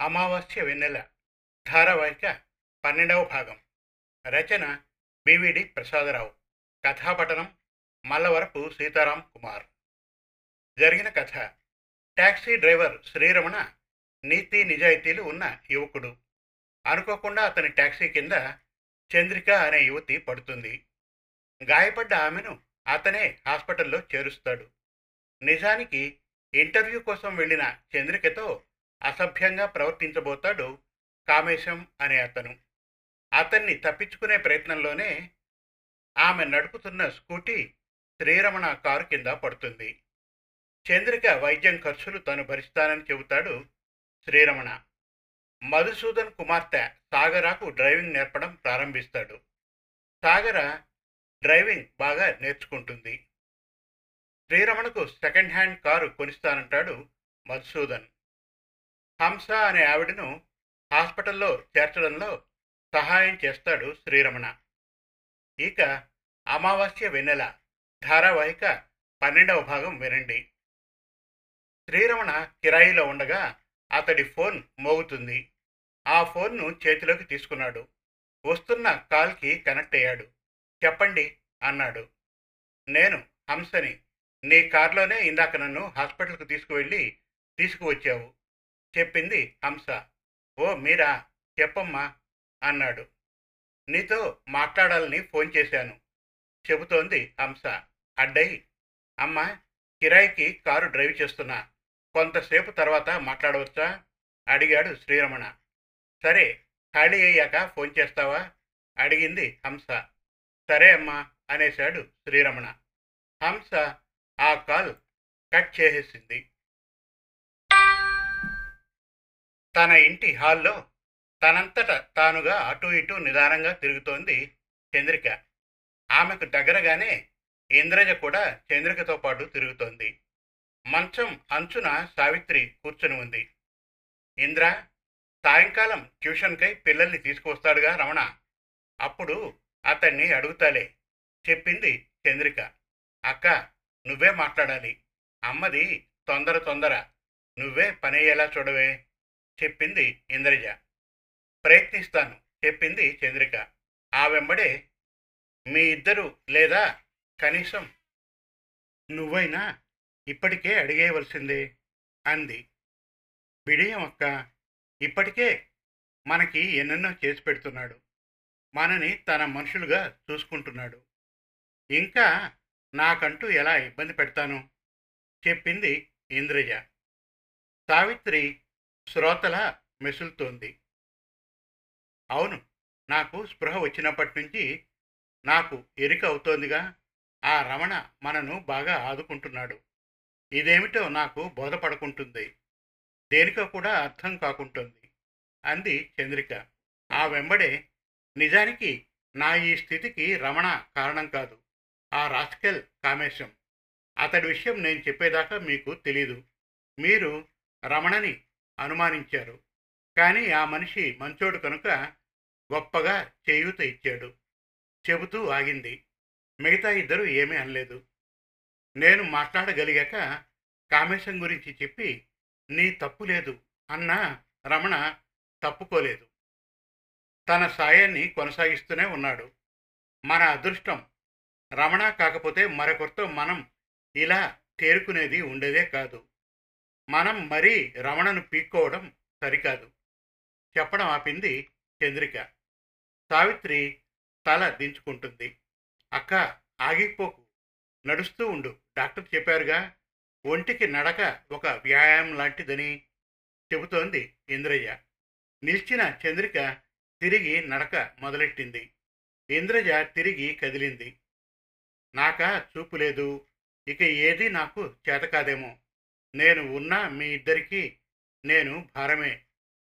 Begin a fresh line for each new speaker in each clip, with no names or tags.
అమావాస్య వెన్నెల ధారావాహిక పన్నెండవ భాగం. రచన బివిడి ప్రసాదరావు. కథాపఠనం మల్లవరపు సీతారాం కుమార్. జరిగిన కథ ట్యాక్సీ డ్రైవర్ శ్రీరమణ నీతి నిజాయితీలు ఉన్న యువకుడు. అనుకోకుండా అతని టాక్సీ కింద చంద్రిక అనే యువతి పడుతుంది. గాయపడ్డ ఆమెను అతనే హాస్పిటల్లో చేరుస్తాడు. నిజానికి ఇంటర్వ్యూ కోసం వెళ్ళిన చంద్రికతో అసభ్యంగా ప్రవర్తించబోతాడు కామేశం అనే అతను. అతన్ని తప్పించుకునే ప్రయత్నంలోనే ఆమె నడుపుతున్న స్కూటీ శ్రీరమణ కారు కింద పడుతుంది. చంద్రిక వైద్యం ఖర్చులు తను భరిస్తానని చెబుతాడు శ్రీరమణ. మధుసూదన్ కుమార్తె సాగరాకు డ్రైవింగ్ నేర్పడం ప్రారంభిస్తాడు. సాగర డ్రైవింగ్ బాగా నేర్చుకుంటుంది. శ్రీరమణకు సెకండ్ హ్యాండ్ కారు కొనిస్తానంటాడు మధుసూదన్. హంస అనే ఆవిడను హాస్పిటల్లో చేర్చడంలో సహాయం చేస్తాడు శ్రీరమణ. ఇక అమావాస్య వెన్నెల ధారావాహిక పన్నెండవ భాగం వినండి. శ్రీరమణ కిరాయిలో ఉండగా అతడి ఫోన్ మోగుతుంది. ఆ ఫోన్ను చేతిలోకి తీసుకున్నాడు. వస్తున్న కాల్కి కనెక్ట్ అయ్యాడు. చెప్పండి అన్నాడు. నేను హంసని నీ కారులోనే ఇందాక నన్ను హాస్పిటల్కు తీసుకువెళ్ళి తీసుకువచ్చావు. చెప్పింది హంస. ఓ మీరా చెప్పమ్మా అన్నాడు. నీతో మాట్లాడాలని ఫోన్ చేశాను. చెబుతోంది హంస. అడ్డై అమ్మా కిరాయికి కారు డ్రైవ్ చేస్తున్నా. కొంతసేపు తర్వాత మాట్లాడవచ్చా? అడిగాడు శ్రీరమణ. సరే ఖాళీ అయ్యాక ఫోన్ చేస్తావా? అడిగింది హంస. సరే అమ్మా అనేశాడు శ్రీరమణ. హంస ఆ కాల్ కట్ చేసేసింది. తన ఇంటి హాల్లో తనంతట తానుగా అటు ఇటు నిదానంగా తిరుగుతోంది చంద్రిక. ఆమెకు దగ్గరగానే ఇంద్రజ కూడా చంద్రికతో పాటు తిరుగుతోంది. మంచం అంచున సావిత్రి కూర్చుని ఉంది. ఇంద్ర సాయంకాలం ట్యూషన్కై పిల్లల్ని తీసుకువస్తాడుగా రమణ. అప్పుడు అతన్ని అడుగుతాలే చెప్పింది చంద్రిక. అక్క నువ్వే మాట్లాడాలి. అమ్మది తొందర తొందర. నువ్వే పనయ్యేలా చూడవే చెప్పింది ఇంద్రజ. ప్రయత్నిస్తాను చెప్పింది చంద్రిక. ఆ వెంబడే మీ ఇద్దరు లేదా కనీసం నువ్వైనా ఇప్పటికే అడిగేయవలసిందే అంది. బిడియం అక్క ఇప్పటికే మనకి ఎన్నెన్నో చేసి పెడుతున్నాడు. మనని తన మనుషులుగా చూసుకుంటున్నాడు. ఇంకా నాకంటూ ఎలా ఇబ్బంది పెడతాను? చెప్పింది ఇంద్రజ. సావిత్రి శ్రోతల మెసులుతోంది. అవును నాకు స్పృహ వచ్చినప్పటి నుంచి నాకు ఎరిక అవుతోందిగా. ఆ రమణ మనను బాగా ఆదుకుంటున్నాడు. ఇదేమిటో నాకు బోధపడుకుంటుంది. దేనికో కూడా అర్థం కాకుంటుంది అంది చంద్రిక. ఆ వెంబడే నిజానికి నా ఈ స్థితికి రమణ కారణం కాదు. ఆ రాస్కెల్ కామేశం. అతడి విషయం నేను చెప్పేదాకా మీకు తెలీదు. మీరు రమణని అనుమానించారు. కానీ ఆ మనిషి మంచోడు కనుక గొప్పగా చేయూత ఇచ్చాడు. చెబుతూ ఆగింది. మిగతా ఇద్దరు ఏమీ అనలేదు. నేను మాట్లాడగలిగాక కామేశం గురించి చెప్పి నీ తప్పు లేదు అన్న రమణ తప్పుకోలేదు. తన సాయాన్ని కొనసాగిస్తూనే ఉన్నాడు. మన అదృష్టం రమణ కాకపోతే మరొకరితో మనం ఇలా తేరుకునేది ఉండేదే కాదు. మనం మరీ రమణను పీక్కోవడం సరికాదు. చెప్పడం ఆపింది చంద్రిక. సావిత్రి తల దించుకుంటుంది. అక్క ఆగిపోకు. నడుస్తూ ఉండు. డాక్టర్ చెప్పారుగా ఒంటికి నడక ఒక వ్యాయామం లాంటిదని చెబుతోంది ఇంద్రజ నిలిచిన చంద్రిక తిరిగి నడక మొదలెట్టింది. ఇంద్రజ తిరిగి కదిలింది. నాకా చూపు లేదు. ఇక ఏది నాకు చేతకాదేమో నేను ఉన్నా మీ ఇద్దరికీ నేను భారమే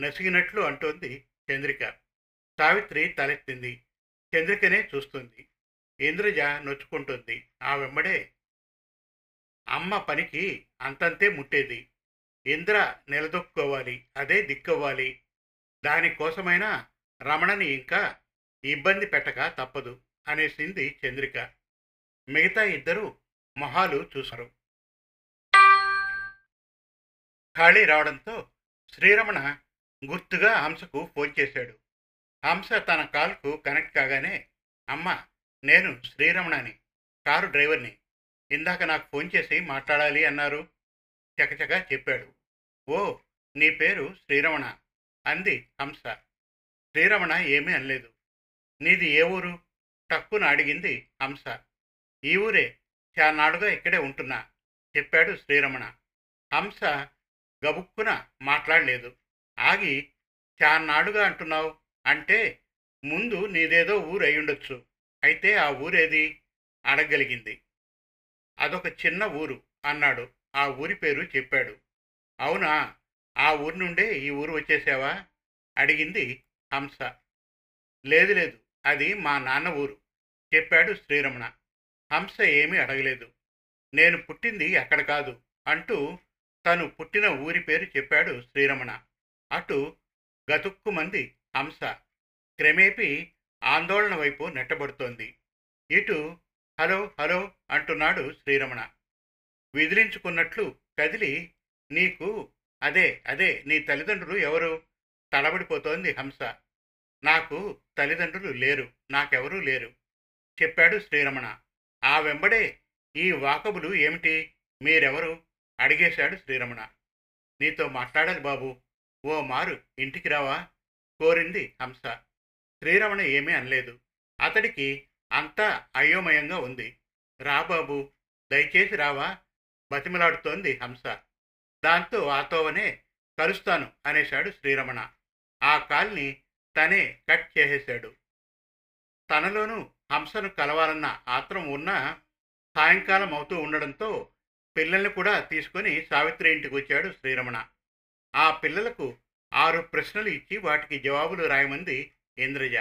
నసిగినట్లు అంటోంది చంద్రిక. సావిత్రి తలెత్తింది. చంద్రికనే చూస్తుంది. ఇంద్రజ నొచ్చుకుంటుంది. ఆ వెంబడే అమ్మ పనికి అంతంతే ముట్టేది. ఇంద్ర నిలదొక్కుకోవాలి. అదే దిక్కవ్వాలి దానికోసమైనా రమణని ఇంకా ఇబ్బంది పెట్టక తప్పదు అనేసింది చంద్రిక. మిగతా ఇద్దరు మొహాలు చూశారు. ఖాళీ రావడంతో శ్రీరమణ గుర్తుగా హంసకు ఫోన్ చేశాడు. హంస తన కాల్కు కనెక్ట్ కాగానే అమ్మ నేను శ్రీరమణని కారు డ్రైవర్ని ఇందాక నాకు ఫోన్ చేసి మాట్లాడాలి అన్నారు చకచక చెప్పాడు. ఓ నీ పేరు శ్రీరమణ అంది హంస. శ్రీరమణ ఏమీ అనలేదు. నీది ఏ ఊరు? టక్కున అడిగింది హంస. ఈ ఊరే చానాడుగా ఇక్కడే ఉంటున్నా చెప్పాడు శ్రీరమణ. హంస గబుక్కున మాట్లాడలేదు. ఆగి చాన్నాడుగా అంటున్నావు? అంటే ముందు నీదేదో ఊరు అయ్యుండొచ్చు. అయితే ఆ ఊరేది? అడగలిగింది అదొక చిన్న ఊరు అన్నాడు. ఆ ఊరి పేరు చెప్పాడు. అవునా? ఆ ఊరి నుండే ఈ ఊరు వచ్చేసావా? అడిగింది హంస. లేదు లేదు అది మా నాన్న ఊరు చెప్పాడు శ్రీరమణ. హంస ఏమీ అడగలేదు. నేను పుట్టింది అక్కడ కాదు అంటూ తను పుట్టిన ఊరి పేరు చెప్పాడు శ్రీరమణ. అటు గతుక్కుమంది హంస క్రమేపీ ఆందోళన వైపు నెట్టబడుతోంది. ఇటు హలో హలో అంటున్నాడు శ్రీరమణ. విదిలించుకున్నట్లు కదిలి నీకు అదే అదే నీ తల్లిదండ్రులు ఎవరు? తడబడిపోతోంది హంస. నాకు తల్లిదండ్రులు లేరు నాకెవరూ లేరు చెప్పాడు శ్రీరమణ. ఆ వెంబడే ఈ వాకబులు ఏమిటి? మీరెవరు? అడిగేశాడు శ్రీరమణ. నీతో మాట్లాడాలి బాబు. ఓ మారు ఇంటికి రావా? కోరింది హంస. శ్రీరమణ ఏమీ అనలేదు. అతడికి అంతా అయోమయంగా ఉంది. రా బాబు దయచేసి రావా? బతిమలాడుతోంది హంస. దాంతో ఆతోవనే కలుస్తాను అనేశాడు శ్రీరమణ. ఆ కాల్ని తనే కట్ చేసేశాడు. తనలోనూ హంసను కలవాలన్న ఆత్రం ఉన్నా సాయంకాలం అవుతూ ఉండడంతో పిల్లల్ని కూడా తీసుకొని సావిత్రి ఇంటికి వచ్చాడు శ్రీరమణ. ఆ పిల్లలకు ఆరు ప్రశ్నలు ఇచ్చి వాటికి జవాబులు రాయమంది ఇంద్రజ.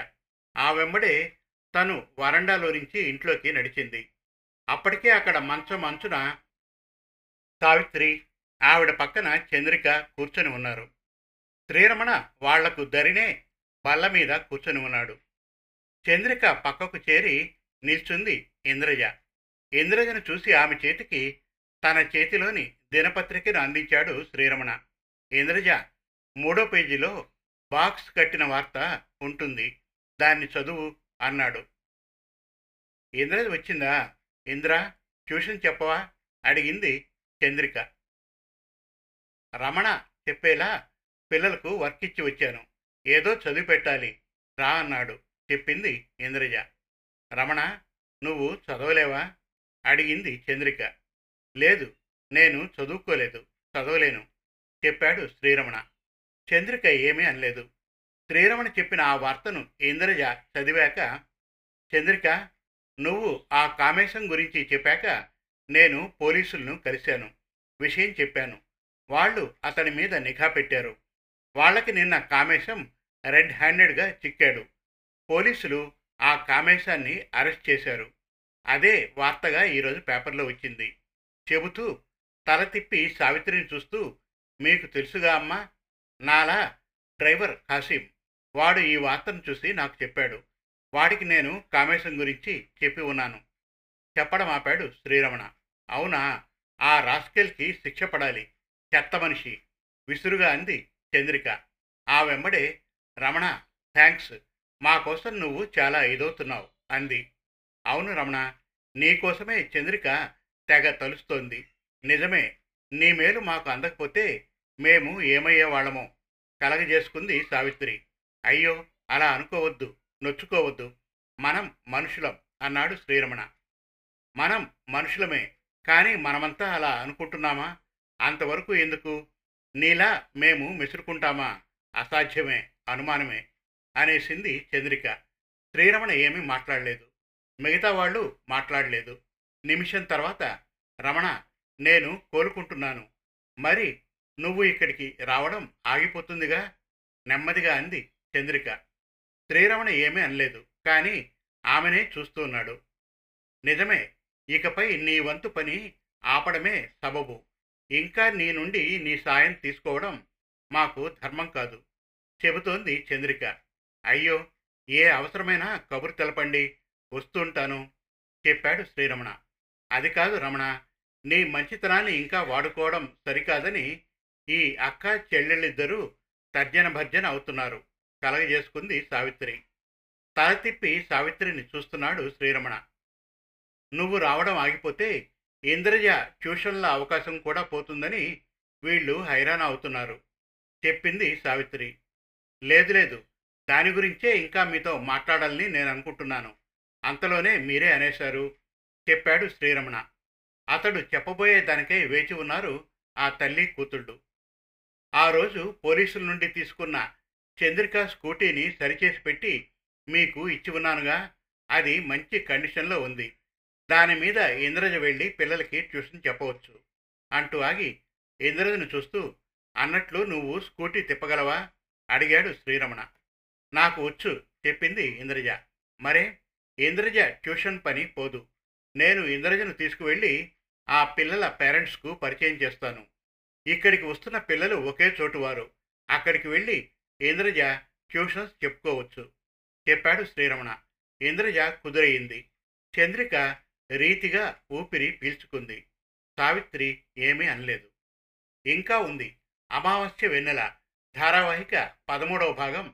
ఆ వెంబడే తను వరండాలో నుంచి ఇంట్లోకి నడిచింది. అప్పటికే అక్కడ మంచం అంచున సావిత్రి ఆవిడ పక్కన చంద్రిక కూర్చొని ఉన్నారు. శ్రీరమణ వాళ్ళకు దరినే బల్ల మీద కూర్చొని ఉన్నాడు. చంద్రిక పక్కకు చేరి నిల్చుంది ఇంద్రజ. ఇంద్రజను చూసి ఆమె చేతికి తన చేతిలోని దినపత్రికను అందించాడు శ్రీరమణ. ఇంద్రజ మూడో పేజీలో బాక్స్ కట్టిన వార్త ఉంటుంది. దాన్ని చదువు అన్నాడు. ఇంద్రజ వచ్చిందా? ఇంద్ర ట్యూషన్ చెప్పవా? అడిగింది చంద్రిక. రమణ చెప్పేలా పిల్లలకు వర్క్ ఇచ్చి వచ్చాను. ఏదో చదివి పెట్టాలి. రా అన్నాడు. చెప్పింది ఇంద్రజ. రమణ నువ్వు చదవలేవా? అడిగింది చంద్రిక. లేదు నేను చదువుకోలేదు చదవలేను చెప్పాడు శ్రీరమణ. చంద్రిక ఏమీ అనలేదు. శ్రీరమణ చెప్పిన ఆ వార్తను ఇంద్రజ చదివాక చంద్రిక నువ్వు ఆ కామేశం గురించి చెప్పాక నేను పోలీసులను కలిశాను విషయం చెప్పాను. వాళ్ళు అతని మీద నిఘా పెట్టారు. వాళ్ళకి నిన్న కామేశం రెడ్ హ్యాండెడ్గా చిక్కాడు. పోలీసులు ఆ కామేశాన్ని అరెస్ట్ చేశారు. అదే వార్తగా ఈరోజు పేపర్లో వచ్చింది. చెబుతూ తల తిప్పి సావిత్రిని చూస్తూ మీకు తెలుసుగా అమ్మా నాలా డ్రైవర్ కాసిం. వాడు ఈ వార్తను చూసి నాకు చెప్పాడు. వాడికి నేను కామేశం గురించి చెప్పి ఉన్నాను. చెప్పడం ఆపాడు శ్రీరమణ. అవునా? ఆ రాస్కెల్కి శిక్ష పడాలి. చెత్త మనిషి. విసురుగా అంది చంద్రిక. ఆ వెంబడే రమణ థ్యాంక్స్ మా కోసం నువ్వు చాలా ఇదవుతున్నావు అంది. అవును రమణ నీకోసమే చంద్రిక తెగ తలుస్తోంది. నిజమే నీ మేలు మాకు అందకపోతే మేము ఏమయ్యేవాళ్ళమో కలగజేసుకుంది సావిత్రి. అయ్యో అలా అనుకోవద్దు నొచ్చుకోవద్దు. మనం మనుషులం అన్నాడు శ్రీరమణ. మనం మనుషులమే కానీ మనమంతా అలా అనుకుంటున్నామా? అంతవరకు ఎందుకు? నీలా మేము మిసురుకుంటామా అసాధ్యమే అనుమానమే. అనేసింది చంద్రిక. శ్రీరమణ ఏమీ మాట్లాడలేదు. మిగతా వాళ్ళు మాట్లాడలేదు. నిమిషం తర్వాత రమణ నేను కోలుకుంటున్నాను. మరి నువ్వు ఇక్కడికి రావడం ఆగిపోతుందిగా? నెమ్మదిగా అంది చంద్రిక. శ్రీరమణ ఏమీ అనలేదు కానీ ఆమెనే చూస్తున్నాడు నిజమే ఇకపై నీ వంతు పని ఆపడమే సబబు. ఇంకా నీ నుండి నీ సాయం తీసుకోవడం మాకు ధర్మం కాదు చెబుతోంది చంద్రిక. అయ్యో ఏ అవసరమైనా కబురు తెలపండి వస్తుంటాను చెప్పాడు శ్రీరమణ. అది కాదు రమణ నీ మంచితనాన్ని ఇంకా వాడుకోవడం సరికాదని ఈ అక్క చెల్లెళ్ళిద్దరూ తర్జన భర్జన అవుతున్నారు కలగజేసుకుంది సావిత్రి. తల తిప్పి సావిత్రిని చూస్తున్నాడు శ్రీరమణ. నువ్వు రావడం ఆగిపోతే ఇంద్రజ ట్యూషన్ల అవకాశం కూడా పోతుందని వీళ్ళు హైరాణ అవుతున్నారు చెప్పింది సావిత్రి. లేదు లేదు దాని గురించే ఇంకా మీతో మాట్లాడాలని నేను అనుకుంటున్నాను. అంతలోనే మీరే అనేశారు. చెప్పాడు శ్రీరమణ. అతడు చెప్పబోయే దానికై వేచి ఉన్నారు ఆ తల్లి కూతుళ్ళు. ఆ రోజు పోలీసుల నుండి తీసుకున్న చంద్రిక స్కూటీని సరిచేసి పెట్టి మీకు ఇచ్చి ఉన్నానుగా. అది మంచి కండిషన్లో ఉంది. దాని మీద ఇంద్రజ వెళ్ళి పిల్లలకి ట్యూషన్ చెప్పవచ్చు. అంటూ ఆగి ఇంద్రజను చూస్తూ అన్నట్లు నువ్వు స్కూటీ తిప్పగలవా? అడిగాడు శ్రీరమణ. నాకు వచ్చు చెప్పింది ఇంద్రజ. మరే ఇంద్రజ ట్యూషన్ పని పోదు. నేను ఇంద్రజను తీసుకువెళ్ళి ఆ పిల్లల పేరెంట్స్కు పరిచయం చేస్తాను. ఇక్కడికి వస్తున్న పిల్లలు ఒకే చోటు వారు. అక్కడికి వెళ్ళి ఇంద్రజ ట్యూషన్స్ చెప్పుకోవచ్చు. చెప్పాడు శ్రీరమణ. ఇంద్రజ కుదురయింది. చంద్రిక రీతిగా ఊపిరి పీల్చుకుంది. సావిత్రి ఏమీ అనలేదు. ఇంకా ఉంది. అమావాస్య వెన్నెల. ధారావాహిక పదమూడవ భాగం